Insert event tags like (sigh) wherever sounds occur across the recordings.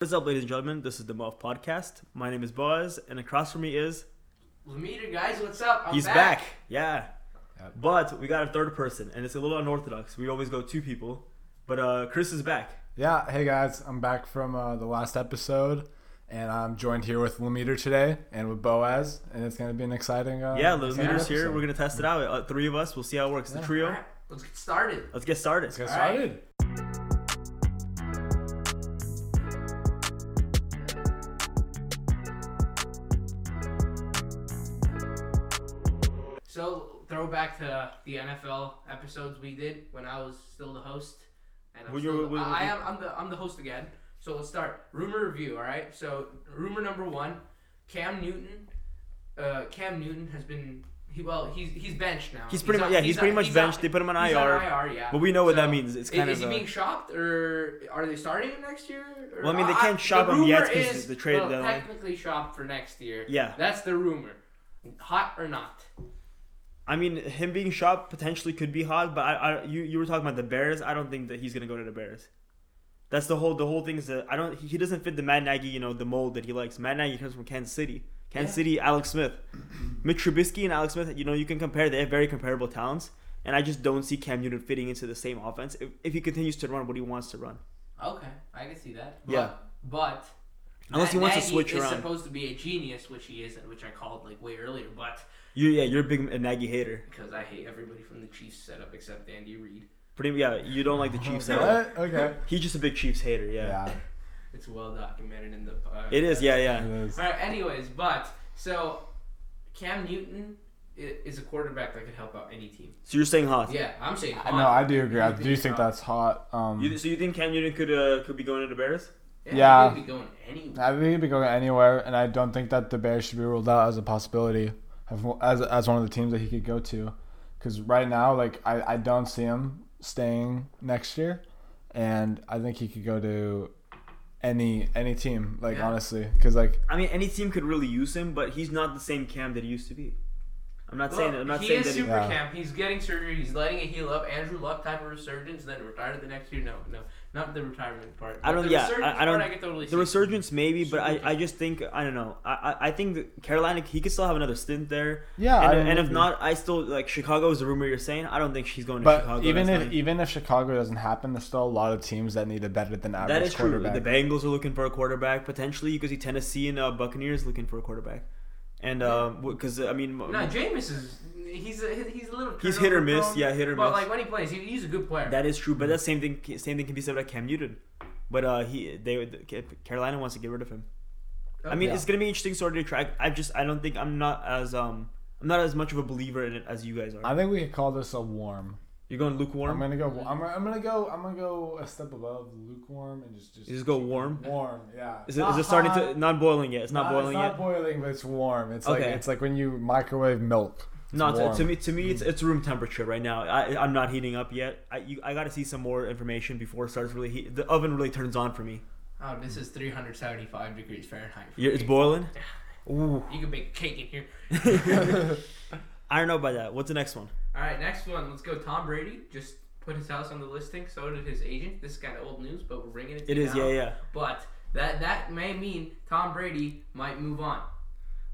What's up, ladies and gentlemen? This is the Muffed Podcast. My name is Boaz, and across from me is Lemita, guys, what's up? I'm he's back. back. Yeah, Yep. but we got a third person, and it's a little unorthodox. We always go two people, but uh, Chris is back. Yeah, hey guys, I'm back from uh, the last episode, and I'm joined here with Lemeter today and with Boaz, and it's gonna be an exciting. Uh, yeah, exciting here. We're gonna test it out. Uh, three of us. We'll see how it works. The trio. All right, let's get started. Let's get started. Let's get All right. started. Throwback to the NFL episodes we did when I was still the host, and I'm Well, still, well, I, I am I'm the I'm the host again. So let's start rumor review. All right. So rumor number one, Cam Newton. Uh, Cam Newton has been he well he's he's benched now. He's pretty much on- yeah. He's, pretty on- much he's benched. on- they put him on IR. IR, yeah. But we know what that means. It's is, kind is of. he uh, being shopped or are they starting him next year? Or- Well, I mean, they can't the shop him yet because is the trade deadline. Technically shopped for next year. yeah. That's the rumor. Hot or not? I mean, him being shot potentially could be hot, but I, I you you were talking about the Bears. I don't think that he's gonna go to the Bears. That's the whole the whole thing is that I don't he doesn't fit the Matt Nagy you know the mold that he likes. Matt Nagy comes from Kansas City. Kansas Yeah. City, Alex Smith, Mitch Trubisky and Alex Smith. You know you can compare. They have very comparable talents, and I just don't see Cam Newton fitting into the same offense if, if he continues to run what he wants to run. Okay, I can see that. Yeah. But Unless he Matt wants to switch is around. supposed to be a genius, which he isn't, which I called like way earlier. But You yeah you're a big Nagy hater. because I hate everybody from the Chiefs setup except Andy Reid. Pretty yeah you don't like the Chiefs at all. Okay. He's just a big Chiefs hater. Yeah. Yeah, It's well documented in the. Uh, It is. Yeah yeah. it is. All right. Anyways, but so Cam Newton is a quarterback that could help out any team. So you're saying hot. Yeah, I'm saying. I know. I do agree. I You do think hot? that's hot. Um, You, so you think Cam Newton could uh, could be going to the Bears? Yeah. He could be going anywhere. I think he'd be going anywhere, and I don't think that the Bears should be ruled out as a possibility, of- as as one of the teams that he could go to, because right now, like I, I don't see him staying next year, and I think he could go to any any team, like Yeah. honestly, because like I mean, any team could really use him, but he's not the same Cam that he used to be. I'm not saying. I'm not he saying is that. He, super Yeah. camp. He's getting surgery. He's letting it heal up. Andrew Luck type of resurgence, then retire the next year. No, no, not the retirement part. I don't- The yeah, I- I don't- Part I can totally the see. resurgence, maybe, but I, I just think I don't know. I, I I think that Carolina he could still have another stint there. yeah, and, and if not, I still like Chicago is the rumor you're saying. I don't think she's going to But Chicago. even if fine. even if Chicago doesn't happen, there's still a lot of teams that need a better than average that is true. quarterback. The Bengals are looking for a quarterback potentially. You could see Tennessee and uh, Buccaneers looking for a quarterback, and because I mean, No, Jameis is he's a, he's a little. he's hit or miss. prone, Yeah, hit or But miss. But like when he plays, he, he's a good player. That is true, but that same thing same thing can be said about Cam Newton. But uh, he they Carolina wants to get rid of him. I mean, Yeah. it's gonna be interesting sort of track. I just I don't think I'm not as um I'm not as much of a believer in it as you guys are. I think we could call this a warm. You're going lukewarm. I'm gonna go. I'm, I'm gonna go. I'm gonna go a step above lukewarm and just just. You just go warm. Warm, yeah. Is it, Not is it starting to not boiling yet? It's not boiling It's not yet. boiling, but it's warm. It's like Okay. it's like when you microwave milk. It's No, to, warm. to me to me it's mm. it's room temperature right now. I I'm not heating up yet. I you, I got to see some more information before it starts really heat. The oven really turns on for me. oh, this is 375 degrees Fahrenheit. for You're, it's me. boiling. (laughs) Ooh, You can bake cake in here. (laughs) (laughs) I don't know about that. What's the next one? All right, next one. Let's go. Tom Brady just put his house on the listing. So did his agent. This is kind of old news, but we're bringing it. To It is now. yeah yeah. But that that may mean Tom Brady might move on.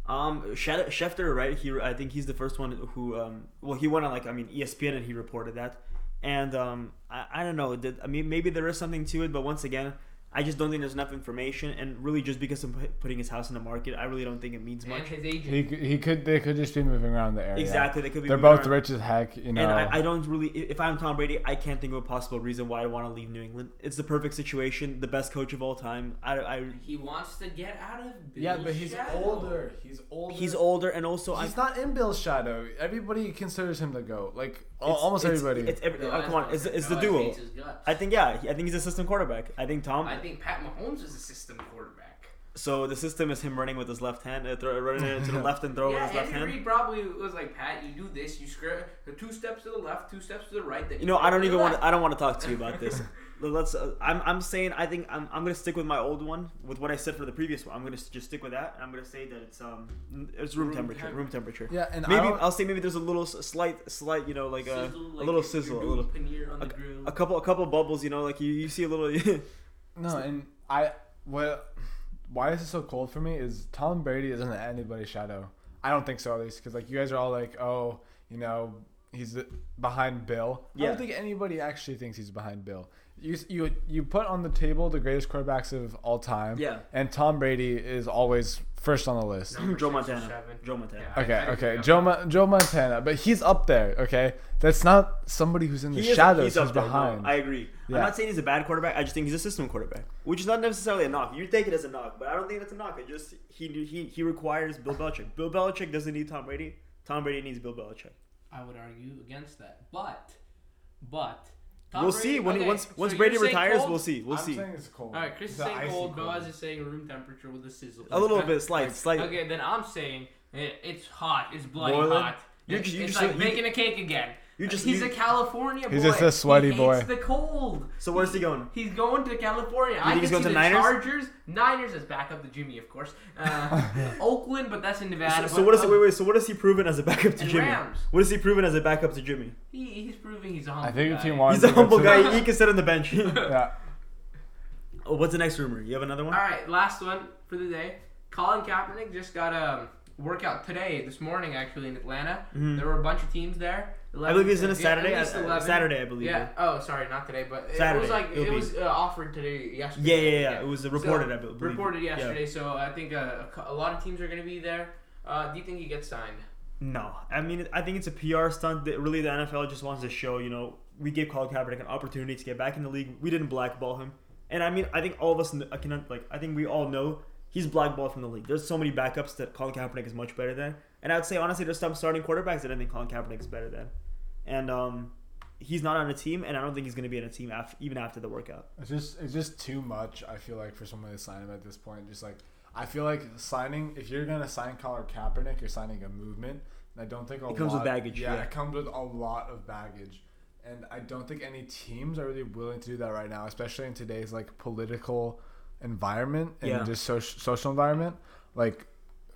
Um, Schef- Schefter, right? He, I think he's the first one who, um, well, he went on like, I mean, ESPN, and he reported that. And um, I, I don't know. Did, I mean, maybe there is something to it, but once again, I just don't think there's enough information. And really, just because I'm putting his house in the market, I really don't think it means And much. his agent. he he could they could just be moving around the area. Exactly, they could be. They're both around. rich as heck. You know. And I, I don't really, if I'm Tom Brady, I can't think of a possible reason why I want to leave New England. It's the perfect situation, the best coach of all time. I, I he wants to get out of. Bill's yeah, but he's shadow. older. He's older. he's older, and also I. He's not in Bill's shadow. Everybody considers him the goat. Like al- it's- almost it's- everybody. It's, every, No, oh, come on, not it's, fair. it's the Boaz duo. hates his guts. I think yeah, I think he's a system quarterback. I think Tom. I think Pat Mahomes is a system quarterback. So the system is him running with his left hand, uh, throw, running it to the left and throw (laughs) yeah, with his left Andy hand. Reid probably was like, Pat, you do this, you screw two steps to the left, two steps to the right. Then You know, I don't even want. To, I don't want to talk to you about this. (laughs) Let's. Uh, I'm. I'm saying. I think I'm. I'm gonna stick with my old one with what I said for the previous one. I'm gonna just stick with that. And I'm gonna say that it's um. It's room, Room temperature. temp- room temperature. yeah, and Maybe don't- I'll say maybe there's a little slight, slight. You know, like a, Sizzle, a like little sizzle, a little, paneer on the grill. a couple, a couple bubbles. You know, like you, you see a little. (laughs) No, and I what why is it so cold for me is Tom Brady isn't anybody's shadow. I don't think so at least because like you guys are all like, oh, you know, he's behind Bill. Yeah. I don't think anybody actually thinks he's behind Bill. You you you put on the table the greatest quarterbacks of all time. Yeah. And Tom Brady is always first on the list. Number Joe Montana. seven. Joe Montana. Yeah. Okay, I- I okay, agree. Joe Ma- Joe Montana, but he's up there. Okay, that's not somebody who's in the He is- shadows. he's He's, up there, no, behind. I agree. Yeah. I'm not saying he's a bad quarterback. I just think he's a system quarterback, which is not necessarily a knock. You take it as a knock, but I don't think that's a knock. It just he he he requires Bill Belichick. Bill Belichick doesn't need Tom Brady. Tom Brady needs Bill Belichick. I would argue against that, but, but. We'll see when he, okay, once once you're Brady retires. cold? We'll see. We'll I'm see. saying it's cold. All right, Chris is It's an saying cold. cold. Boaz is saying room temperature with a sizzle. A little bit, slight, slight. Okay, then I'm saying it, it's hot. It's bloody Boiling? hot. You It's, you it's just- like you- baking a cake again. You just- he's you- a California boy. He's just a sweaty he boy. Hates the cold. So where's he going? He's going to California. I think can he's see going to the Niners? Chargers. Niners is back up to Jimmy, of course. (laughs) Uh, Oakland, but that's in Nevada. So, so what is wait wait? So what has he proven as a backup to And Jimmy? Rams. What has he proven as a backup to Jimmy? He, he's proving he's a humble I think guy. if he wants, He's a humble guy. He can sit on the bench. (laughs) Yeah. (laughs) oh, what's the next rumor? You have another one? All right, last one for the day. Colin Kaepernick just got a workout today, this morning actually in Atlanta. Mhm. There were a bunch of teams there. I believe he's in a yeah, Saturday. Uh, 11. Saturday, I believe. Yeah. Oh, sorry, not today, but it Saturday. was like it be- was uh, offered today, yesterday. Yeah, yesterday. yeah, yeah. It was reported, I believe. Reported Yeah. yesterday, so I think uh, a, lot of teams are going to be there. Uh, do you think he gets signed? No, I mean, I think it's a PR stunt. That really, the NFL just wants to show, you know, we gave Colin Kaepernick an opportunity to get back in the league. We didn't blackball him, and I mean, I think all of us, I can like, I think we all know he's blackballed from the league. There's so many backups that Colin Kaepernick is much better than, and I'd say honestly, there's some starting quarterbacks that I think Colin Kaepernick is better than, and um, he's not on a team, and I don't think he's going to be on a team after, even after the workout. It's just it's just too much. I feel like for someone to sign him at this point, just like I feel like signing if you're gonna sign Colin Kaepernick, you're signing a movement. And I don't think a It comes with lot- baggage, Yeah, yeah. it comes with a lot of baggage, and I don't think any teams are really willing to do that right now, especially in today's like political environment and Yeah. just social social environment. Like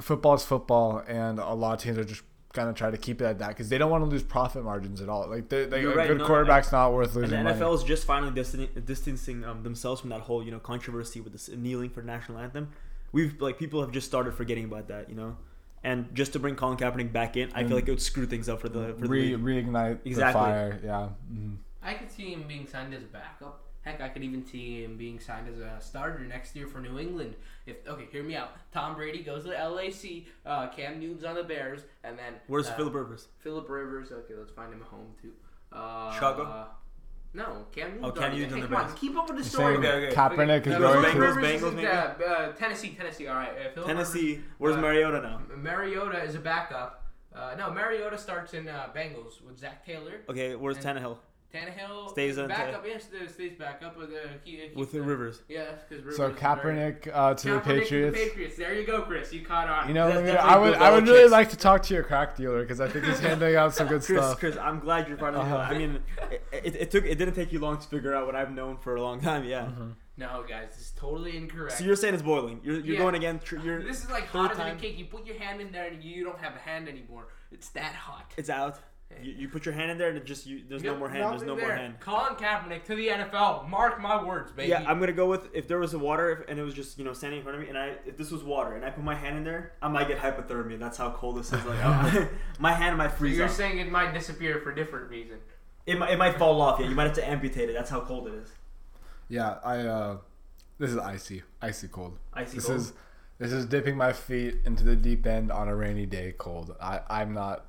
football is football, and a lot of teams are just gonna try to keep it at that because they don't want to lose profit margins at all. Like they, they, a right, good no, no, quarterback's not worth And losing the money. NFL is just finally distan- distancing um, themselves from that whole, you know, controversy with this kneeling for the national anthem. We've like people have just started forgetting about that, you know, and just to bring Colin Kaepernick back in, I And feel like it would screw things up for the for the Re- league. reignite Exactly. the fire. Yeah. Mhm. I could see him being signed as a backup. Heck, I could even see him being signed as a starter next year for New England. If okay, hear me out. Tom Brady goes to LAC. Uh, Cam Newton's on the Bears, and then Where's uh, Philip Rivers? Philip Rivers. Okay, let's find him a home too. Uh, Chicago? No, Cam Newton's Oh, Cam already Newton's there. on Hey, the come on, Bears. keep up with the story. saying Okay, okay. Kaepernick Okay, is uh, going Philip Bengals, Rivers Bengals, is maybe? uh, uh, Tennessee, Tennessee. All right, uh, Philip Tennessee. Where's uh, Mariota now? Mariota is a backup. Uh, no, Mariota starts in uh, Bengals with Zac Taylor. Okay, where's and- Tannehill Tannehill Stays on backup. Yes, stays back up with uh, he, he, with uh, Rivers? Yeah, because So Kaepernick uh, to the Patriots. To the Patriots. There you go, Chris. You caught on. You know, That's I, mean, I would I would really like to talk to your crack dealer because I think he's handing out some good Chris, stuff. Chris, I'm glad you're part of the. Uh-huh. I mean, it, it, it took it didn't take you long to figure out what I've known for a long time. Yeah. Mhm. no, guys, this is totally incorrect. So you're saying it's boiling. You're, you're Yeah. going again. Tr- you're this is like third hotter than a cake. You put your hand in there and you don't have a hand anymore. It's that hot. It's out. You, you put your hand in there and it just you. There's no Yep, more hand. There's nothing no more there. hand. Colin Kaepernick to the NFL. Mark my words, baby. Yeah, I'm gonna go with if there was a water if, and it was just you know standing in front of me and I if this was water and I put my hand in there I might get hypothermia. That's how cold this is. Like I- (laughs) (laughs) my hand might so freeze you're up. saying it might disappear for different reason. It might, it might fall off. Yeah, you might have to amputate it. That's how cold it is. Yeah, I. uh This is icy, icy cold. Icy This cold. is this is dipping my feet into the deep end on a rainy day. Cold. I I'm not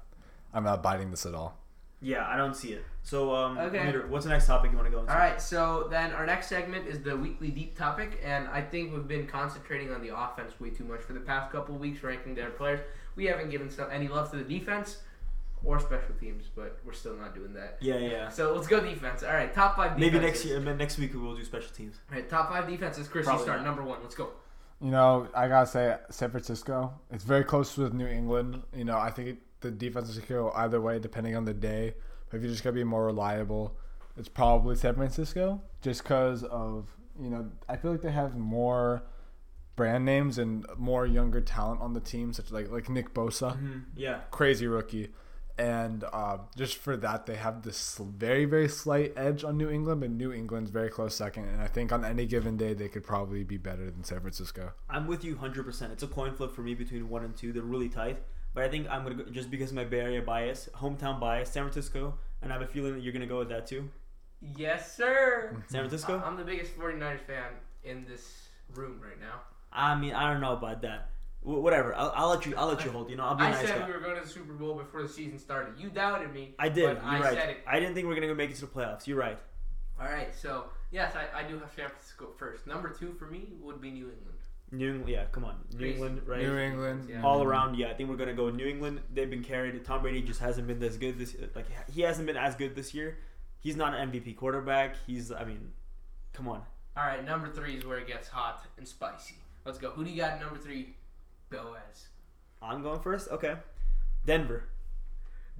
I'm not biting this at all. yeah, I don't see it. So um, Okay. Peter, what's the next topic you want to go into? All right, so then our next segment is the weekly deep topic, and I think we've been concentrating on the offense way too much for the past couple weeks, ranking their players. We haven't given some, any love to the defense or special teams, but we're still not doing that. Yeah, yeah. yeah. So let's go defense. All right, top five defenses. Maybe next year. but Next week we will do special teams. All right, top five defenses. Chris, Probably you start not. number one. Let's go. You know, I gotta say, San Francisco. It's very close with New England. You know, I think it, the defenses could go either way depending on the day. But if you're just gonna be more reliable, it's probably San Francisco, just because of you know, I feel like they have more brand names and more younger talent on the team, such like like Nick Bosa, Mm-hmm. Yeah. crazy rookie, and uh, just for that, they have this very very slight edge on New England, but New England's very close second. And I think on any given day, they could probably be better than San Francisco. I'm with you 100%. It's a coin flip for me between one and two. They're really tight. But I think I'm going to go, just because of my Bay Area bias, hometown bias, San Francisco. And I have a feeling that you're going to go with that too. Yes, sir. (laughs) San Francisco? I'm the biggest 49ers fan in this room right now. I mean, I don't know about that. Wh- whatever. I'll, I'll let you. I'll let you (laughs) hold. You know, I'll be a I nice said guy. we were going to the Super Bowl before the season started. You doubted me. I did. but You're I right. said it. I didn't think we are gonna go make it to the playoffs. You're right. All right, so yes, I, I do have San Francisco first. Number two for me would be New England. New England. Yeah, come on. New Crazy. England, right? New England, Yeah. All around, yeah. I think we're gonna go New England. They've been carried. Tom Brady just hasn't been as good this. Like he hasn't been as good this year. He's not an MVP quarterback. He's. I mean, come on. All right, number three is where it gets hot and spicy. Let's go. Who do you got number three? Boaz. I'm going first. Okay. Denver.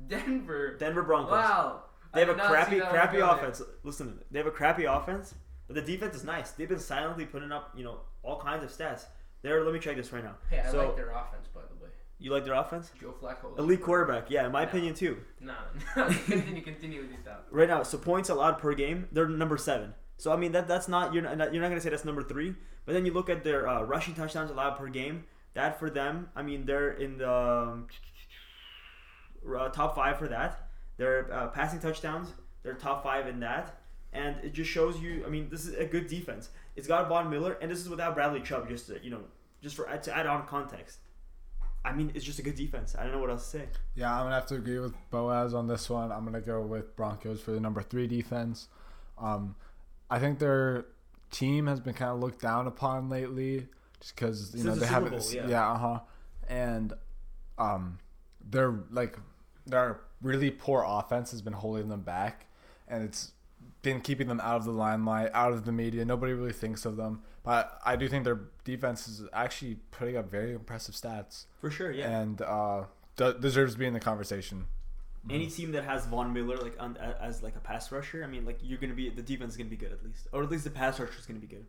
Denver. Denver Broncos. Wow. They have I a did not see crappy, crappy coming. offense. Listen, they have a crappy offense, but the defense is nice. They've been silently putting up, you know, all kinds of stats. There, let me check this right now. Hey, I so like their offense, by the way. you like their offense? Joe Flacco. Elite quarterback, yeah, in my No. opinion too. (laughs) No, no. (laughs) continue, continue with your stuff. Right now, so points allowed per game, they're number seven. So I mean that that's not you're not you're not gonna say that's number three. But then you look at their uh, rushing touchdowns allowed per game. That for them, I mean they're in the um, uh, top five for that. Their uh, passing touchdowns, they're top five in that, and it just shows you. I mean, this is a good defense. It's got Von Miller, and this is without Bradley Chubb. Just to, you know, just for to add on context. I mean, it's just a good defense. I don't know what else to say. Yeah, I'm gonna have to agree with Boaz on this one. I'm gonna go with Broncos for the number three defense. Um, I think their team has been kind of looked down upon lately, just because you Since know the they haven't. Bowl, yeah. yeah, uh huh. And um, they're like their really poor offense has been holding them back, and it's been keeping them out of the limelight, out of the media. Nobody really thinks of them. But I do think their defense is actually putting up very impressive stats, For sure, yeah. and uh, de- deserves to be in the conversation. Any team that has Von Miller like on, as like a pass rusher, I mean, like you're gonna be the defense is gonna be good at least, or at least the pass rusher is gonna be good.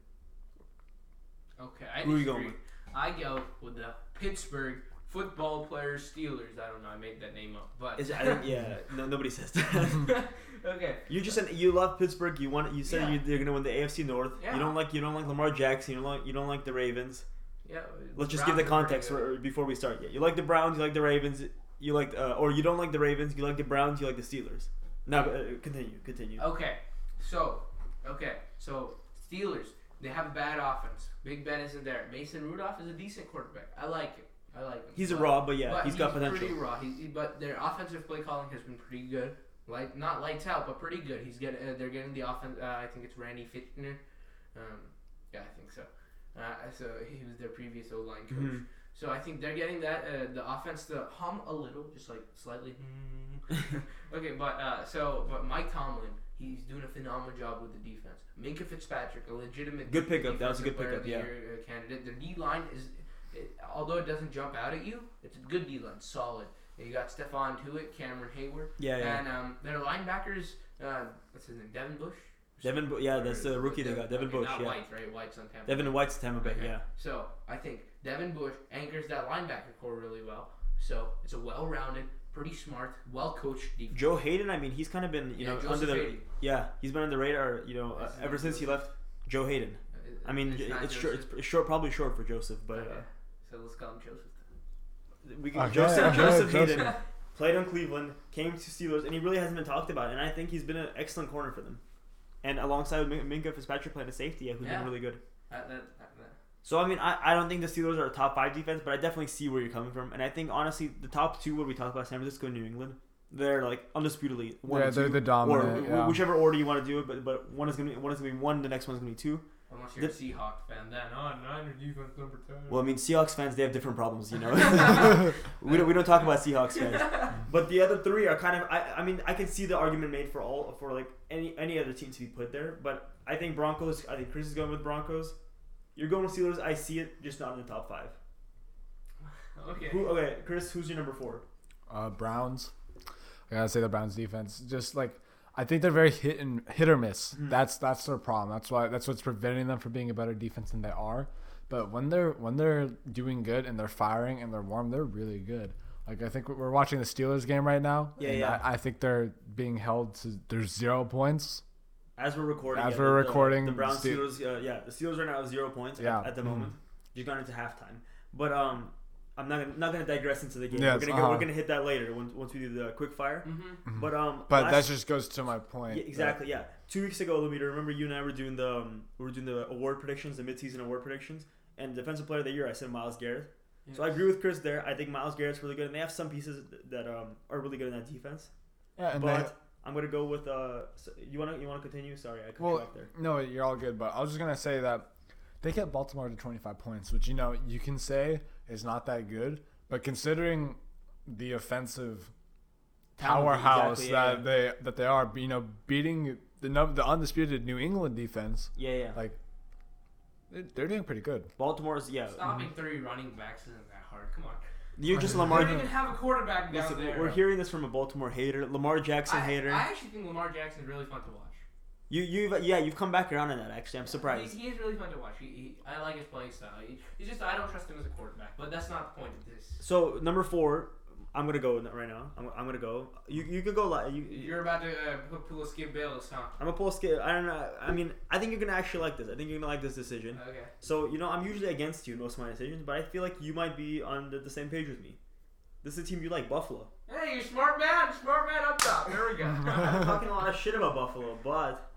Okay, I Who are you going with? I go with the Pittsburgh football players Steelers. I don't know. I made that name up, but Is I think yeah, (laughs) no, nobody says that. (laughs) okay. you just said you love Pittsburgh. You want you said Yeah. you, they're gonna win the AFC North. Yeah. You don't like you don't like Lamar Jackson. You don't like you don't like the Ravens. Yeah. Let's just give the are pretty context good. for, before we start. Yeah, you like the Browns. You like the Ravens. You like uh, or you don't like the Ravens. You like the Browns. You like the Steelers. Now uh, continue. Continue. Okay, so okay, so Steelers they have a bad offense. Big Ben isn't there. Mason Rudolph is a decent quarterback. I like it. I like him. He's a raw, but yeah, but he's got Pretty potential. raw. He, he- but their offensive play calling has been pretty good. Like not lights out, but pretty good. He's getting. Uh, they're getting the offense. Uh, I think it's Randy Fichtner. Um, yeah, I think so. Uh, so he was their previous O line coach. Mhm. So I think they're getting that uh, the offense to hum a little, just like slightly. (laughs) okay, but uh, so but Mike Tomlin, he's doing a phenomenal job with the defense. Minkah Fitzpatrick, a legitimate Good pickup. That was a good pickup, the Year, uh, candidate. Their D line is, it, although it doesn't jump out at you, it's a good D line, solid. And you got Stephon Tuitt, Cameron Heyward, Yeah, yeah. and um, their linebackers. Uh, what's his name? Devin Bush. Devin, yeah, that's the rookie they got. Devin okay, Bush, not yeah. White, right? White's on Tampa. Devin White's Tampa Bay, Okay. yeah. So I think Devin Bush anchors that linebacker core really well. So it's a well-rounded, pretty smart, well-coached defense. Joe Haden, I mean, he's kind of been, you Yeah, know, Joseph under the Haden. yeah, he's been on the radar, you know, uh, ever since he left. Joe Haden. Uh, I mean, it's it's short, it's short, probably short for Joseph, but Okay. uh, So let's call him Joseph. we can, Okay, Joseph okay, Joseph Joseph. Haden (laughs) played on Cleveland, came to Steelers, and he really hasn't been talked about. And I think he's been an excellent corner for them. And alongside with Minkah Fitzpatrick playing a safety, yeah, who's Yeah. been really good. That, that, that, that. So I mean, I, I don't think the Steelers are a top five defense, but I definitely see where you're coming from. And I think honestly, the top two, what we talk about, San Francisco and New England, they're like undisputedly one yeah, and they're two. the dominant. or yeah. whichever order you want to do it, but but one is gonna be one is gonna be one, the next one's gonna be two. Unless you're The- a Seahawk fan, then oh, Niner defense number ten. Well, I mean, Seahawks fans they have different problems, you know. (laughs) (laughs) we don't we don't talk about Seahawks fans, (laughs) but the other three are kind of. I I mean, I can see the argument made for all for like any any other team to be put there, but I think Broncos. I think Chris is going with Broncos. You're going with Steelers. I see it, just not in the top five. okay. Who? Okay, Chris, who's your number four? uh, Browns. I gotta say the Browns defense. Just like I think they're very hit and hit or miss. Mhm. That's that's their problem. That's why that's what's preventing them from being a better defense than they are. But when they're when they're doing good and they're firing and they're warm, they're really good. Like I think we're watching the Steelers game right now. Yeah, yeah. I, I think they're being held to there's zero points. As we're recording, As yeah, we're the- recording, the Browns Ste- Steelers, uh, yeah, the Steelers right now have zero points at- Yeah. at, the Mhm. moment. Just gone into halftime, but um, I'm not gonna, not gonna digress into the game. Yes, we're gonna go, uh-huh. we're gonna hit that later once, once we do the quick fire. Mm-hmm. But um, But last- that just goes to my point. Yeah, exactly. Yeah, two weeks ago, Lemita, remember you and I were doing the um, we were doing the award predictions, the midseason award predictions, and defensive player of the year. I said Myles Garrett. So I agree with Chris there. I think Myles Garrett's really good, and they have some pieces that um, are really good in that defense. Yeah, and but they, I'm gonna go with uh, so you wanna you wanna continue? Sorry, I cut Well, you off there. no, you're all good. But I was just gonna say that they kept Baltimore to 25 points, which you know you can say is not that good, but considering the offensive powerhouse exactly, yeah, that they that they are, you know, beating the the undisputed New England defense, Yeah, yeah. like they're, they're doing pretty good. Baltimore's yeah. Stopping three running backs isn't that hard. Come on. You just They Lamar. don't even have a quarterback down Listen, there. we're hearing this from a Baltimore hater, Lamar Jackson I, hater. I actually think Lamar Jackson is really fun to watch. You you yeah you've come back around on that actually. I'm surprised. He, he is really fun to watch. He, he, I like his playing style. He, he's just I don't trust him as a quarterback, but that's not the point of this. So number four, I'm gonna go right now. I'm, I'm gonna go. You you could go. Li- you, You're about to uh, put pull a skip Bayless, huh? I'm a pull skip. I don't know. I mean, I think you're gonna actually like this. I think you're gonna like this decision. Okay. So you know, I'm usually against you in most of my decisions, but I feel like you might be on the, the same page with me. This is a team you like, Buffalo. Hey, you smart man, smart man up top. There we go. (laughs) I'm talking a lot of shit about Buffalo, but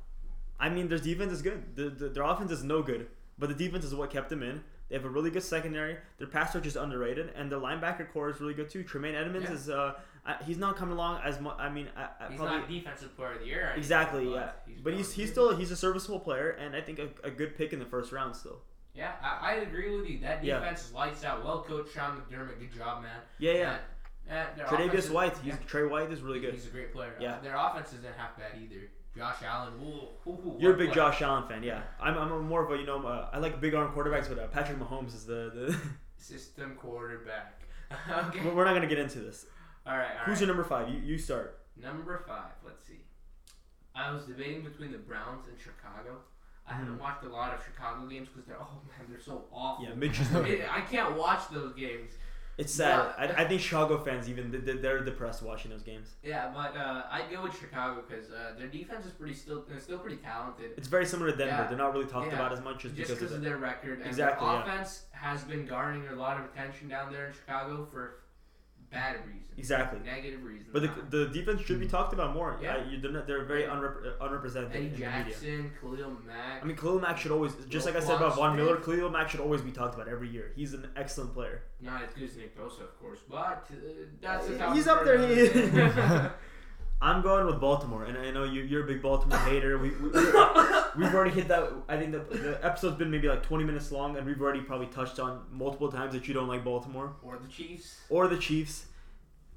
I mean, their defense is good. The, the, their offense is no good, but the defense is what kept them in. They have a really good secondary. Their pass rush is underrated, and their linebacker core is really good too. Tremaine Edmunds Yeah. is uh, I, he's not coming along as much. I mean, I, I he's probably not defensive player of the year. exactly yeah, but he's probably he's good. still he's a serviceable player, and I think a, a good pick in the first round still. Yeah, I, I agree with you. That Yeah. defense is lights out. Well coached, Sean McDermott. Good job, man. Yeah, yeah. And, and Tre'Davious White, he's yeah, Trey White is really good. He's a great player. Yeah. Uh, their offense isn't half bad either. Josh Allen. Ooh, ooh, ooh, You're a big. Josh Allen fan, yeah. I'm, I'm more of a you know uh, I like big arm quarterbacks, but uh, Patrick Mahomes is the, the (laughs) System quarterback. (laughs) okay. we're not gonna get into this. All right. All Who's right. your number five? You you start. Number five. Let's see. I was debating between the Browns and Chicago. I haven't Mhm. watched a lot of Chicago games because they're oh man they're so awful. Yeah, Mitch is. (laughs) I can't watch those games. It's sad. Yeah. I, I think Chicago fans even they- they- they're depressed watching those games. Yeah, but uh, I'd go with Chicago because uh, their defense is pretty still they're still pretty talented. It's very similar to Denver. Yeah. They're not really talked Yeah. about as much just, Just because of of the, their record and Exactly, their offense has been garnering a lot of attention down there in Chicago for bad reasons. Exactly. Negative reasons. But the, the defense should be talked about more. Yeah. Yeah, you, they're, not, they're very unrep- uh, unrepresented Eddie in the media. Jackson, Khalil Mack. I mean, Khalil Mack should always, just like I said about Von Miller, Khalil Mack should always be talked about every year. He's an excellent player. Not as good as Nick Bosa, of course, but uh, that's a Uh, he's up there, he day. (laughs) (laughs) I'm going with Baltimore, and I know you, you're a big Baltimore (laughs) hater. We, we, we've already hit that. I think the, the episode's been maybe like 20 minutes long, and we've already probably touched on multiple times that you don't like Baltimore or the Chiefs. or the Chiefs.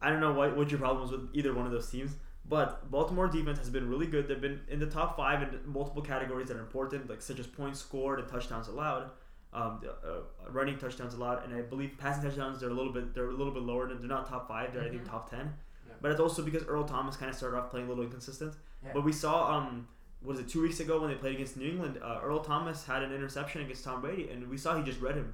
I don't know what, what your problem was with either one of those teams, but Baltimore defense has been really good. They've been in the top five in multiple categories that are important, like such as points scored and touchdowns allowed, um, uh, running touchdowns allowed, and I believe passing touchdowns they're a little bit they're a little bit lower. They're not top five. They're I think Mhm. top ten. But it's also because Earl Thomas kind of started off playing a little inconsistent. Yeah. But we saw um what was it two weeks ago when they played against New England? Uh, Earl Thomas had an interception against Tom Brady, and we saw he just read him.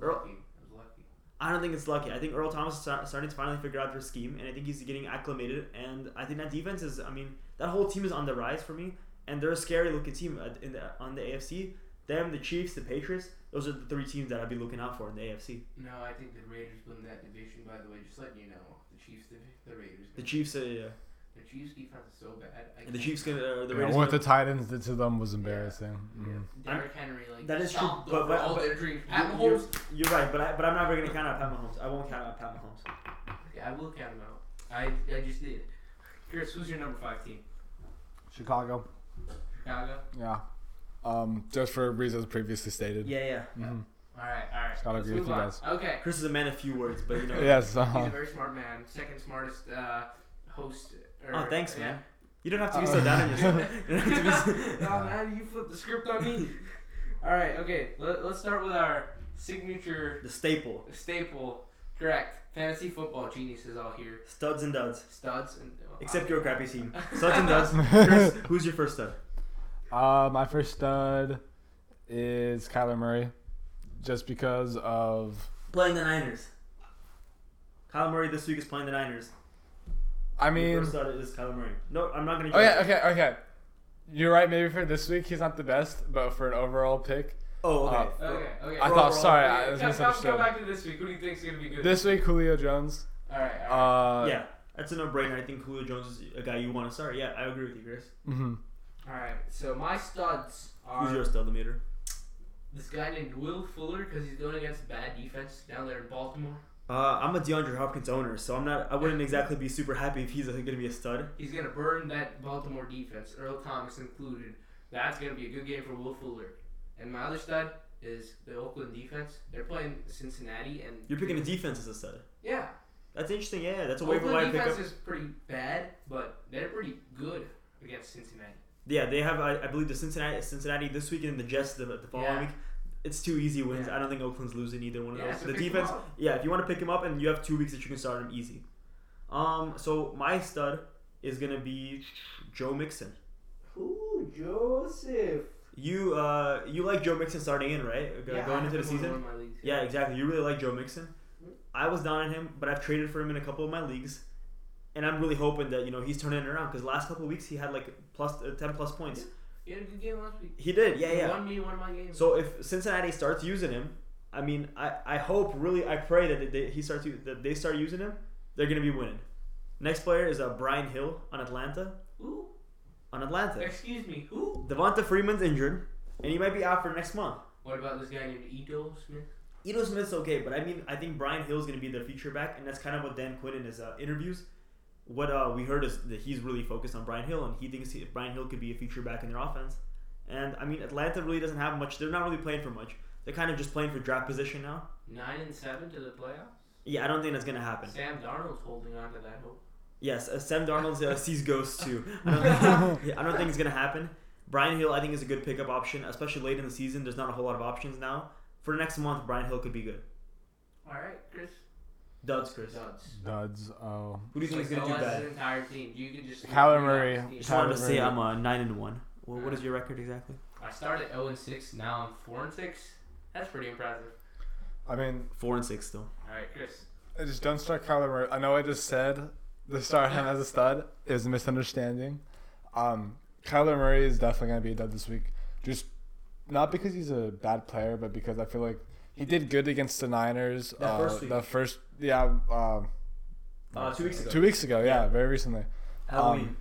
Earl- lucky. I was lucky. I don't think it's lucky. I think Earl Thomas is start- starting to finally figure out their scheme, and I think he's getting acclimated. And I think that defense is, I mean, that whole team is on the rise for me, and they're a scary looking team in the, on the AFC. Them, the Chiefs, the Patriots, those are the three teams that I'd be looking out for in the AFC. No, I think the Raiders win that division. By the way, just letting you know, the Chiefs, the, the Raiders. The Chiefs, uh, yeah. The Chiefs defense is so bad. I and the Chiefs gonna, uh, the Yeah, Raiders. what gonna- the Titans did to them was embarrassing. Yeah. Mhm. Derrick Henry, like That is true, but- but- all but- their dreams. Pat you- you're, you're right, but I, but I'm never gonna count out Pat Mahomes. I won't count out Pat Mahomes. Okay, I will count him out. I I just did. Chris, who's your number five team? Chicago. Chicago. Yeah. Um, just for reasons previously stated. Yeah, yeah. Mhm. All right, all right. Gotta agree with you on. guys. Okay. Chris is a man of few words, but you know. (laughs) Yes. He's Uh-huh. a very smart man. Second smartest uh, host. Or, Oh, thanks, yeah. man. You don't have to be so down on yourself. (laughs) You don't have to be so- (laughs) oh man, you flipped the script on me. All right, okay. Let, let's start with our signature the staple. The staple. Correct. Fantasy football geniuses all here. Studs and duds. Studs and Except your crappy team. Studs and duds. Chris, who's your first stud? Uh, my first stud is Kyler Murray, just because of Playing the Niners. Kyler Murray this week is playing the Niners. I Your mean, first stud is Kyler Murray. No, I'm not gonna. Oh okay, okay, okay. You're right. Maybe for this week he's not the best, but for an overall pick, Oh, okay. Uh, Okay, okay. I thought. overall, Sorry, Okay, I was come, come, misunderstood. come back to this week. Who do you think's gonna be good? This week, Julio Jones. All right. All right. Uh, yeah, that's a no-brainer. I think Julio Jones is a guy you want to start. Yeah, I agree with you, Chris. hmm all right. So my studs are Who's your stud meter? this guy named Will Fuller because he's going against bad defense down there in Baltimore. Uh, I'm a DeAndre Hopkins owner, so I'm not. I wouldn't exactly be super happy if he's going to be a stud. He's gonna burn that Baltimore defense, Earl Thomas included. That's gonna be a good game for Will Fuller. And my other stud is the Oakland defense. They're playing Cincinnati, and You're picking a defense as a stud. Yeah, That's interesting. Yeah, that's a waiver wire Oakland pickup. defense is pretty bad, but they're pretty good against Cincinnati. Yeah, they have. I, I believe the Cincinnati Cincinnati this week and the Jets the, the following Yeah. week. It's two easy wins. Yeah. I don't think Oakland's losing either one of Yeah, those. the defense. Yeah, if you want to pick him up and you have two weeks that you can start him easy. Um, so my stud is gonna be Joe Mixon. Ooh, Joseph. You uh you like Joe Mixon starting in right Go- going into the season? Yeah, exactly. You really like Joe Mixon. I was down on him, but I've traded for him in a couple of my leagues, and I'm really hoping that you know he's turning it around because last couple of weeks he had like plus uh, ten plus points. He had a good game last week. He did, yeah, He yeah. won me one of my games. So if Cincinnati starts using him, I mean, I, I hope really I pray that they, he starts u- that they start using him. They're gonna be winning. Next player is uh, Brian Hill on Atlanta. Who? On Atlanta, Excuse me. Who? Devonta Freeman's injured, and he might be out for next month. What about this guy named Ito Smith? Ito Smith's okay, but I mean, I think Brian Hill's gonna be their feature back, and that's kind of what Dan Quinn in his uh, interviews. What uh, we heard is that he's really focused on Brian Hill, and he thinks he, Brian Hill could be a feature back in their offense. And I mean, Atlanta really doesn't have much. They're not really playing for much. They're kind of just playing for draft position now. Nine and seven to the playoffs. Yeah, I don't think that's gonna happen. Sam Darnold's holding on to that hope. Yes, uh, Sam Darnold uh, (laughs) sees ghosts too. (laughs) I don't, think, I don't think it's gonna happen. Brian Hill, I think, is a good pickup option, especially late in the season. There's not a whole lot of options now. For the next month, Brian Hill could be good. All right, Chris. Duds, Chris. Duds. Duds. Oh. Who do you think is gonna do go as bad? an entire team. You could just Kyler Murray. team. Just wanted to Kyler say Murray. I'm a nine and one. Well, what is your record exactly? I started 0 and 6. Now I'm 4 and 6. That's pretty impressive. I mean, Four and six still. All right, Chris. I just don't start Kyler Murray. I know I just said the start him as a stud. It was a misunderstanding. Um, Kyler Murray is definitely gonna be a dud this week. Just not because he's a bad player, but because I feel like he did good against the Niners. That uh, first week. The first, yeah. Um, Uh, two weeks ago. Two weeks ago, yeah, very recently. Halloween.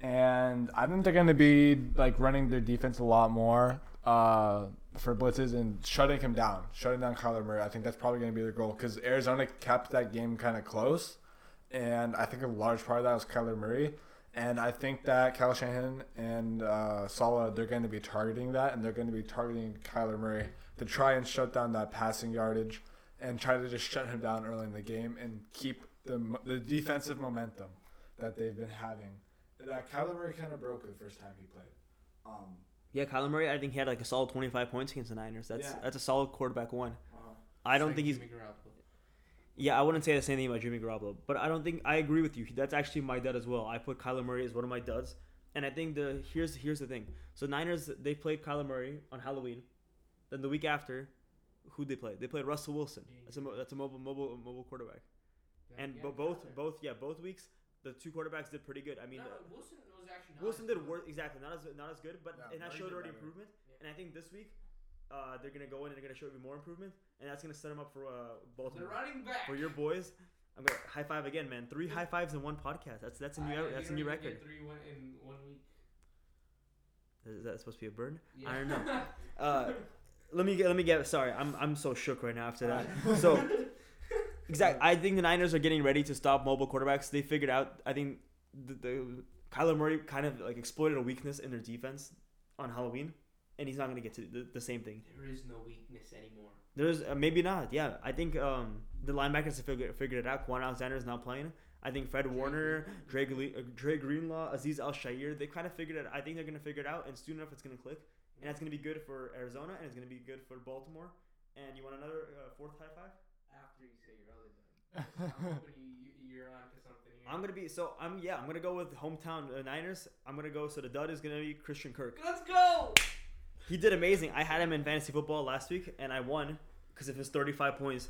And I think they're going to be like running their defense a lot more uh, for blitzes and shutting him down, shutting down Kyler Murray. I think that's probably going to be their goal because Arizona kept that game kind of close, and I think a large part of that was Kyler Murray. And I think that Kyle Shanahan and uh, Saleh they're going to be targeting that, and they're going to be targeting Kyler Murray to try and shut down that passing yardage and try to just shut him down early in the game and keep the the defensive momentum that they've been having that Kyler Murray kind of broke the first time he played. Um, Yeah, Kyler Murray. I think he had like a solid 25 points against the Niners. That's Yeah. that's a solid quarterback one. uh, I don't Like think he's. Yeah, I wouldn't say the same thing about Jimmy Garoppolo, but I don't think I agree with you. That's actually my dud as well. I put Kyler Murray as one of my duds, and I think the here's here's the thing. So Niners they played Kyler Murray on Halloween, then the week after, who they play? They played Russell Wilson. That's a that's a mobile mobile mobile quarterback. And Yeah, bo- both Kyler. both yeah both weeks the two quarterbacks did pretty good. I mean. no, uh, Wilson was actually not Wilson as did good. work exactly not as not as good, but Yeah, and that showed already better. improvement. Yeah. And I think this week, uh, they're gonna go in and they're gonna show even more improvement, and that's gonna set them up for uh, The Baltimore running back. for your boys. I'm gonna high five again, man. Three high fives in one podcast. That's that's a new I- that's a new record. Three one in one week. Is that supposed to be a burn? Yeah. I don't know. (laughs) Uh, let me get let me get. Sorry, I'm I'm so shook right now after that. So (laughs) exactly, I think the Niners are getting ready to stop mobile quarterbacks. They figured out. I think the, the Kyler Murray kind of like exploited a weakness in their defense on Halloween, and he's not gonna get to the, the same thing. there is no weakness anymore. There's uh, maybe not. Yeah, I think um, the linebackers have figured, figured it out. Kwon Alexander is not playing. I think Fred Warner, Dre, uh, Dre Greenlaw, Azeez Al-Shaair, they kind of figured it. Out. I think they're gonna figure it out, and soon enough it's gonna click, and that's gonna be good for Arizona, and it's gonna be good for Baltimore. And you want another uh, fourth high five? After you say your other done. I'm you, you, you're on to something here. I'm gonna be so I'm yeah I'm gonna go with hometown uh, Niners. I'm gonna go so the dud is gonna be Christian Kirk. Let's go. He did amazing. I had him in fantasy football last week, and I won because of his 35 points.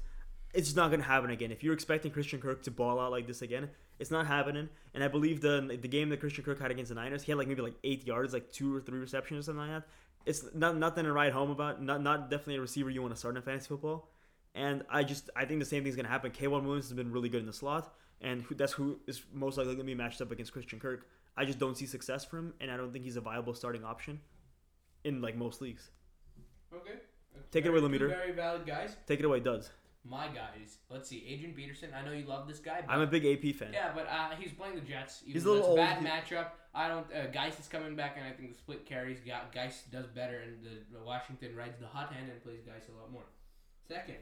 it's just not gonna happen again. If you're expecting Christian Kirk to ball out like this again, it's not happening. And I believe the the game that Christian Kirk had against the Niners, he had like maybe like eight yards, like two or three receptions or something like that. It's not nothing to write home about. Not not definitely a receiver you want to start in fantasy football. And I just I think the same thing's gonna happen. K'Waun Williams has been really good in the slot, and who, that's who is most likely gonna be matched up against Christian Kirk. I just don't see success for him, and I don't think he's a viable starting option in like most leagues. Okay. Take it away, Lemeter. Very valid guys. Take it away, Duds. My guys. Let's see. Adrian Peterson. I know you love this guy. But I'm a big AP fan. Yeah, but uh, he's playing the Jets. Even He's a little old. bad matchup. I don't. Uh, Guice is coming back, and I think the split carries. Ge- Guice does better, and the, the Washington rides the hot hand and plays Guice a lot more. Second,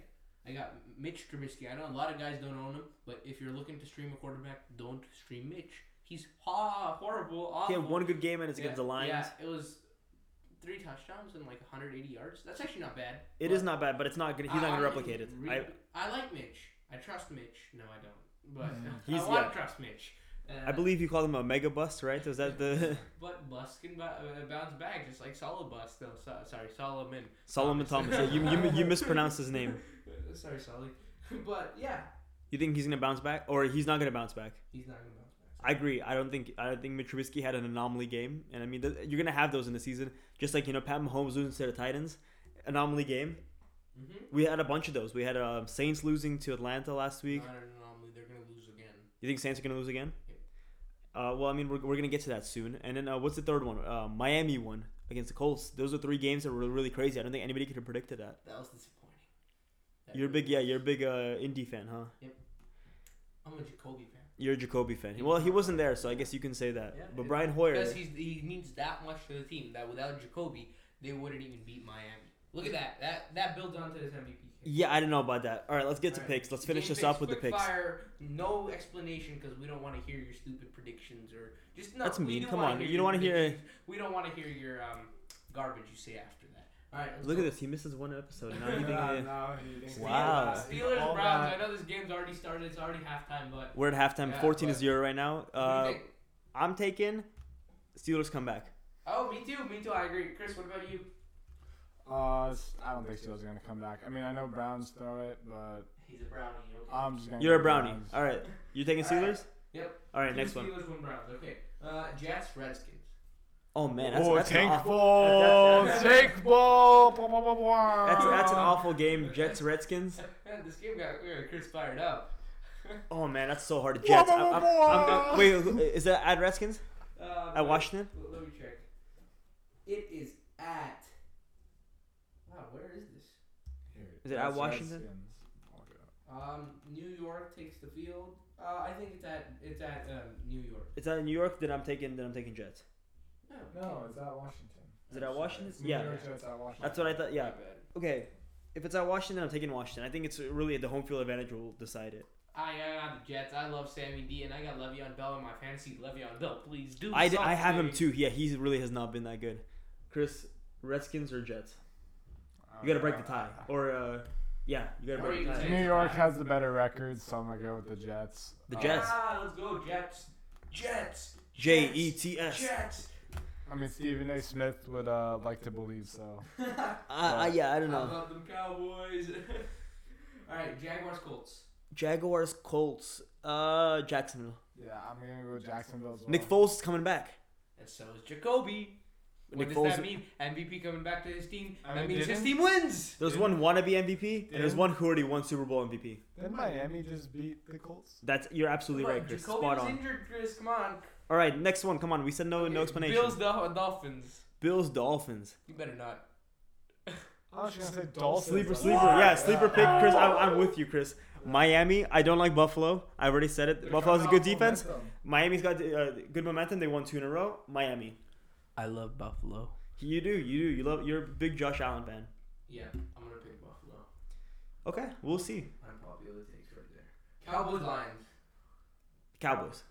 I got Mitch Trubisky. I know a lot of guys don't own him, but if you're looking to stream a quarterback, don't stream Mitch. He's ha- horrible, awful. He had one good game and it's Yeah, against the Lions. Yeah, it was three touchdowns and like 180 yards. That's actually not bad. It is not bad, but it's not good. He's not going to replicate it. really- I, I like Mitch. I trust Mitch. No, I don't. But (laughs) He's- I want yeah. to trust Mitch. Uh, I believe you called him a mega bust, right? Was that the (laughs) (laughs) But Bust can bu- uh, bounce back just like Solid Bust. No, so, sorry, Solomon. Solomon Thomas? Yeah, you, you you mispronounced his name. Sorry, Solly. but yeah, You think he's going to bounce back, or he's not going to bounce back? he's not gonna bounce back. I agree. I don't think I don't think Mitch Trubisky had an anomaly game, and I mean th- you're gonna have those in the season, just like you know Pat Mahomes losing to the Titans, anomaly game. Mm-hmm. We had a bunch of those. We had uh, Saints losing to Atlanta last week. Not an anomaly. They're gonna lose again. You think Saints are gonna lose again? Yep. Uh, well, I mean we're, we're gonna get to that soon. And then uh, what's the third one? Uh, Miami won against the Colts. Those are three games that were really crazy. I don't think anybody could have predicted that. That was disappointing. That You're a really big, yeah, you're a big uh, Indy fan, huh? I'm a Jacoby fan. You're a Jacoby fan. Well, he wasn't there, so I guess you can say that. Yeah, but yeah. Brian Hoyer, Because he means that much to the team that without Jacoby, they wouldn't even beat Miami. Look at that. That that builds onto this MVP. yeah, I don't know about that. All right, let's get to All right. picks. Let's finish this up with the picks. Fire, no explanation because we don't want to hear your stupid predictions or just no. That's we mean. Come on, you don't wanna hear- We don't want to hear your um, garbage you say after. All right. let's Look go. at this. He misses one episode. Now (laughs) he think, Yeah, uh, no, he thinks Wow. that. Steelers All Browns. that- I know this game's already started. It's already halftime, but we're at halftime. Yeah, 14 to 0 right now. Uh. I'm taking Steelers come back. Oh, me too. Me too. I agree. Chris, what about you? Uh, I don't think Steelers are gonna come back. I mean, I know Browns throw it, but He's a brownie. Okay. I'm just gonna. You're a brownie. Browns. All right. You taking All right. Steelers? Yep. All right, Two next one. Steelers, one Browns. Okay. Uh, Jets, Redskins. Oh man, that's, oh, that's, an tank awful, ball, that's- (laughs) tank ball. Blah, blah, blah, blah. that's, that's an awful game. Jets Redskins. Man, (laughs) this game got Chris fired up. (laughs) Oh man, that's so hard. Jets. I'm, I'm, I'm, I'm- wait, is that at Redskins? Uh, At Washington? Let me check. It is at. Wow, where is this? Here, Is it at Washington? Redskins. Look it up. Um, New York takes the field. Uh, I think it's at it's at um, New York. It's at New York. Then I'm taking. Then I'm taking Jets. No, it's at Washington. Is it at Washington? It's New Yeah. York Jets at Washington. That's what I thought. Yeah. My bad. Okay. If it's at Washington, I'm taking Washington. I think it's really the home field advantage will decide it. I got the Jets. I love Sammy D, and I got Le'Veon Bell in my fantasy. Le'Veon Bell, please do. I, d- I have him something. too. Yeah, he really has not been that good. Chris, Redskins or Jets? You gotta break the tie. Or, uh, yeah, you gotta Or break you the can tie. New York has the better record, so I'm gonna go with the Jets. The Jets. Ah, let's go Jets. Jets. J E T S. Jets. I mean, Stephen A. Smith would uh, like to believe so. (laughs) (laughs) I, I, yeah, I don't How know. about them Cowboys? (laughs) All right, Jaguars, Colts. Jaguars, Colts, uh, Jacksonville. Yeah, I'm gonna go with Jacksonville as well. Nick Foles is coming back. And so is Jacoby. What Nick does Foles. that mean? MVP coming back to his team. I that mean, means his didn't- team wins. There's one wannabe MVP, and there's Didn't- one who already won Super Bowl MVP. Didn't Miami just beat the Colts? That's you're absolutely Come on, right, Chris. Jacoby Spot was on. injured, Chris. Come on. All right, next one. Come on, we said no, no explanation. Bills, Dol- Dolphins. Bills, Dolphins. You better not. (laughs) I was gonna say Dolphins. Sleeper, What? sleeper. Yeah, sleeper pick, Chris. I'm, I'm with you, Chris. Miami. I don't like Buffalo. I already said it. Buffalo's a good defense. Miami's got uh, good momentum. They won two in a row. Miami. I love Buffalo. You do, you do. You love. You're a big Josh Allen fan. Yeah, I'm gonna pick Buffalo. Okay, we'll see. Unpopular takes right there. Cowboys, Lions. Cowboys.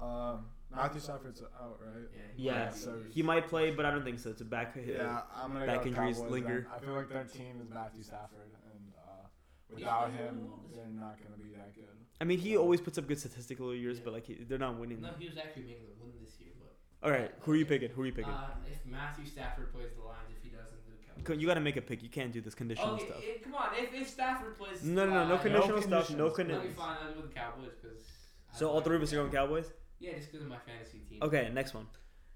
Um, Matthew Stafford's out, right? Yeah. Yeah, so he might play, but I don't think so. It's a back. Yeah, I'm gonna Back go injuries Cowboys linger. then. I feel like their team is Matthew Stafford, and uh, without playing him, they're not gonna be that good. I mean, he always puts up good statistical years, Yeah. but like he, they're not winning. No, he was actually making them win this year, but. All right, who are you picking? Who are you picking? Uh, if Matthew Stafford plays the Lions, if he doesn't, the Cowboys. you gotta make a pick. You can't do this conditional Okay, stuff. it- come on. If, if Stafford plays, No, no, no, no uh, conditional stuff. No conditions. Let me conditions. find out with the Cowboys because. So all three of us are going Cowboys. Yeah, just because of my fantasy team. Okay, next one.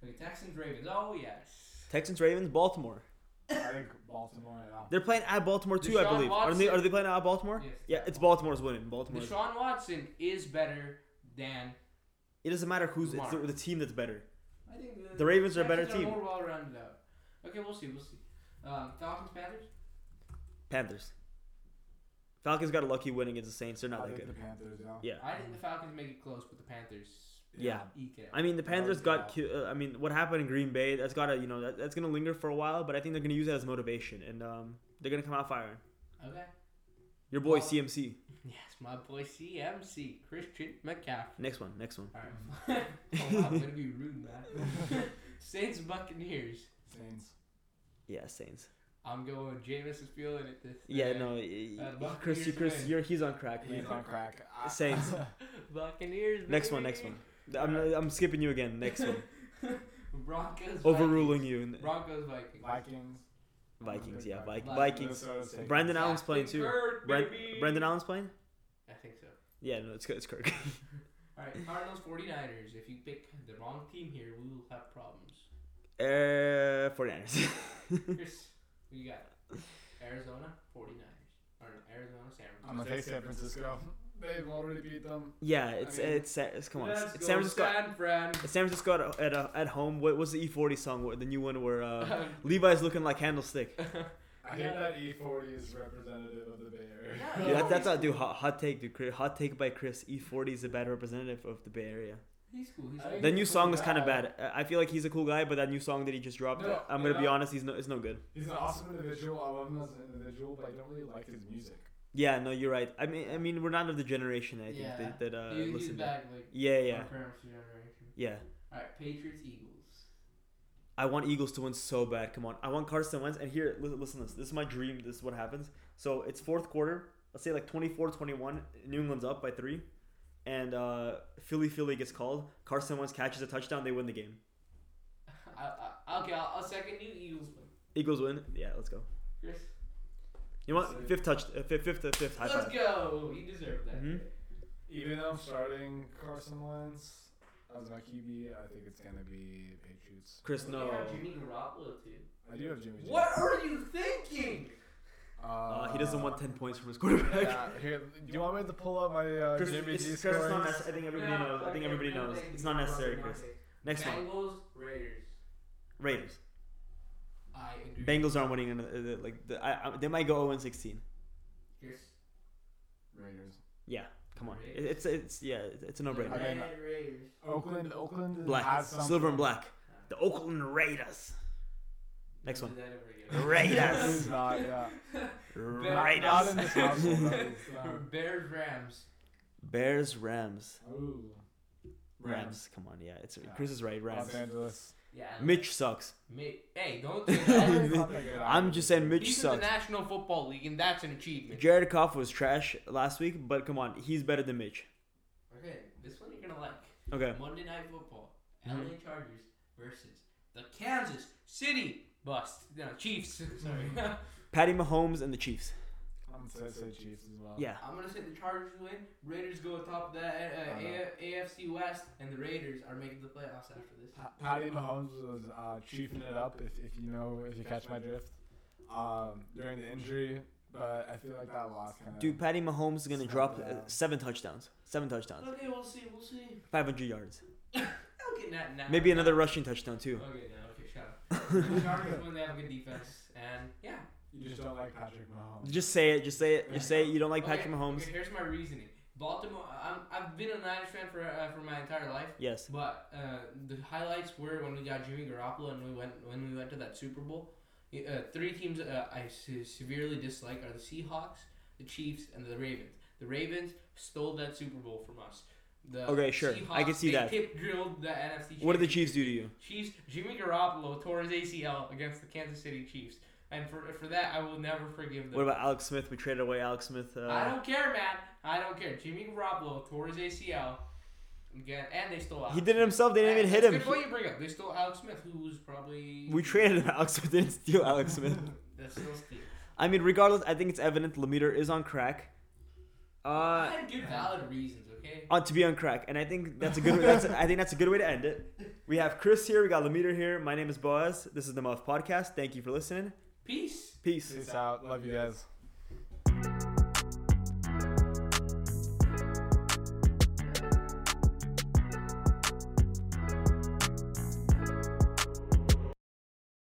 Okay, Texans Ravens. Oh yes. Texans, Ravens, Baltimore. I think Baltimore. Yeah. They're playing at Baltimore too, I Deshaun believe. Are they? Are they playing at Baltimore? Yes, Yeah, it's Baltimore's winning. Baltimore. Deshaun Watson is better than. It doesn't matter who's. It's the, the team that's better. I think the, The Ravens are a better Texans team. More well rounded out. Okay, we'll see. We'll see. Um, Falcons Panthers. Panthers. Falcons got a lucky win against the Saints. They're not I that think the good. Panthers. Yeah. Yeah. I think the Falcons make it close, but the Panthers Yeah. eke it. I mean, the Panthers got. cu- Uh, I mean, what happened in Green Bay? That's gotta. You know, that, that's gonna linger for a while. But I think they're gonna use that as motivation, and um, they're gonna come out firing. Okay. Your boy Well- CMC. Yes, my boy CMC Christian McCaffrey. Next one. Next one. All right. (laughs) oh, wow, I'm gonna be rude, man. (laughs) Saints Buccaneers. Saints. Yeah, Saints. I'm going. Jameis is feeling it. This. Yeah, uh, no, uh, y- y- Buccaneers Chris, you- Chris, win. you're he's on crack, man. He's on crack. Saints. (laughs) Buccaneers. Next one, next one. I'm, I'm skipping you again. Next one. (laughs) Broncos. Overruling Vikings. you. Broncos Vikings. Vikings. Vikings, yeah, Vikings. Vi- Vikings. Minnesota's Brandon Allen's Zach playing too. Kirk, Brent, baby. Brandon Allen's playing? I think so. Yeah, no, it's it's Kirk. (laughs) All right, Cardinals 49ers. If you pick the wrong team here, we will have problems. uh, 49ers. (laughs) Chris, who you got? Arizona 49ers. Or Arizona, San Francisco. I'm gonna take San Francisco. They've already beat them. yeah, it's I mean, it's, it's come on. It's San Francisco. San Fran. It's San Francisco at at, uh, at home. What was the E40 song? What, the new one where uh, (laughs) Levi's looking like Candlestick. (laughs) I think that E40 is representative of the Bay Area. Yeah. Dude, that, that's not dude. Hot, hot take, dude. Chris- Hot take by Chris. E40 is a bad representative of the Bay Area. He's cool. He's cool. The new a song cool is kind of bad. I I feel like he's a cool guy, but that new song that he just dropped, No, I'm you gonna be honest, he's no, it's no good. He's an awesome individual. I love him as an individual, but I don't really like his music. Yeah, no, you're right. I mean, I mean, we're not of the generation. I think Yeah. that, that uh, listen. back like Yeah, yeah, parents' generation. yeah. All right, Patriots Eagles. I want Eagles to win so bad. Come on, I want Carson Wentz. And here, listen, listen to this. This is my dream. This is what happens. So it's fourth quarter. Let's say like 24-21. New England's up by three, and uh, Philly Philly gets called. Carson Wentz catches a touchdown. They win the game. (laughs) I, I, okay, I'll, I'll second you. Eagles win. Eagles win. Yeah, let's go. Chris, You want fifth touch? Uh, fifth, fifth, uh, fifth. High let's five. go. You deserve that. Mhm. Even though I'm starting Carson Wentz as my QB, I think it's gonna be Patriots. Chris, We no. have Jimmy Garoppolo too. I do have Jimmy. G. What are you thinking? Uh, he doesn't want ten points from his quarterback. Yeah, here, do you want me to pull up my uh, Chris, Jimmy it's, G Chris, it's not necessary. I think everybody Yeah, knows. I think okay, everybody knows. It's not necessary, Chris. okay. Next one. Bengals Raiders. Raiders. I agree. Bengals aren't winning. Another, uh, like the, I, I, they might go 0 16. Chris. Raiders. Yeah, come on. It, Raiders. it's it's yeah, it's, it's a no-brainer. mean, Red Raiders. Oakland, Oakland Black, has something. silver and black. The Oakland Raiders. Next one. do that ever. Raiders. Not, yeah. Not in Raiders. this household. at. (laughs) Bears Rams. Bears, Rams, Ooh. Rams. Come on, yeah, it's Yeah. Chris is right. Rams. Los Angeles. Yeah. Mitch sucks. Mi- hey, don't say that. Not that good I'm just saying Mitch sucks. He's in the. National Football League, and that's an achievement. Jared Goff was trash last week, but come on, he's better than Mitch. Okay, this one you're gonna like. Okay. Monday Night Football. Mhm. LA Chargers versus the Kansas City Bust. No, Chiefs. (laughs) Sorry. Patty Mahomes and the Chiefs. I'm gonna say Chiefs as well. Yeah. I'm gonna say the Chargers win. Raiders go atop of that uh, A- AFC West, and the Raiders are making the playoffs after this. Pa- Patty Mahomes was uh, chiefing it up, if, if you know, if you catch my drift, um, during the injury. But I feel like that loss kind of. Dude, Patty Mahomes is gonna drop uh, seven touchdowns. Seven touchdowns. Okay, we'll see. We'll see. 500 yards. (laughs) Okay, not now. Maybe another rushing touchdown too. Okay, now okay, shut up. (laughs) the Chargers win. They have a good defense, and yeah. You just don't like Patrick Mahomes. Just say it. Just say it. Just say it. You don't like Okay, Patrick Mahomes. Okay, here's my reasoning. Baltimore. I'm, I've been a Niners fan for uh, for my entire life. Yes. But uh, the highlights were when we got Jimmy Garoppolo and we went when we went to that Super Bowl. Uh, three teams uh, I se- severely dislike are the Seahawks, the Chiefs, and the Ravens. The Ravens stole that Super Bowl from us. The Okay, sure. I can see they that. Tip drilled the NFC. What did the. Chiefs do to you? Chiefs. Jimmy Garoppolo tore his ACL against the Kansas City Chiefs, and for, for that, I will never forgive them. What about Alex Smith? We traded away Alex Smith. Uh... I don't care, man. I don't care. Jimmy Garoppolo tore his ACL. Again, and they stole Alex He did it himself. They didn't and even hit him. Good point you bring up. They stole Alex Smith, who was probably. We traded him. (laughs) Alex Smith. Didn't steal Alex (laughs) Smith. That's still steal. I mean, regardless, I think it's evident Lemeter is on crack. Uh, I had good valid reasons, okay. On to be on crack, and I think that's a good. that's a, I think that's a good way to end it. We have Chris here. We got Lemeter here. My name is Boaz. This is the Muffed Podcast. Thank you for listening. Peace. Peace. Peace, out. out. Love, Love, you guys. guys.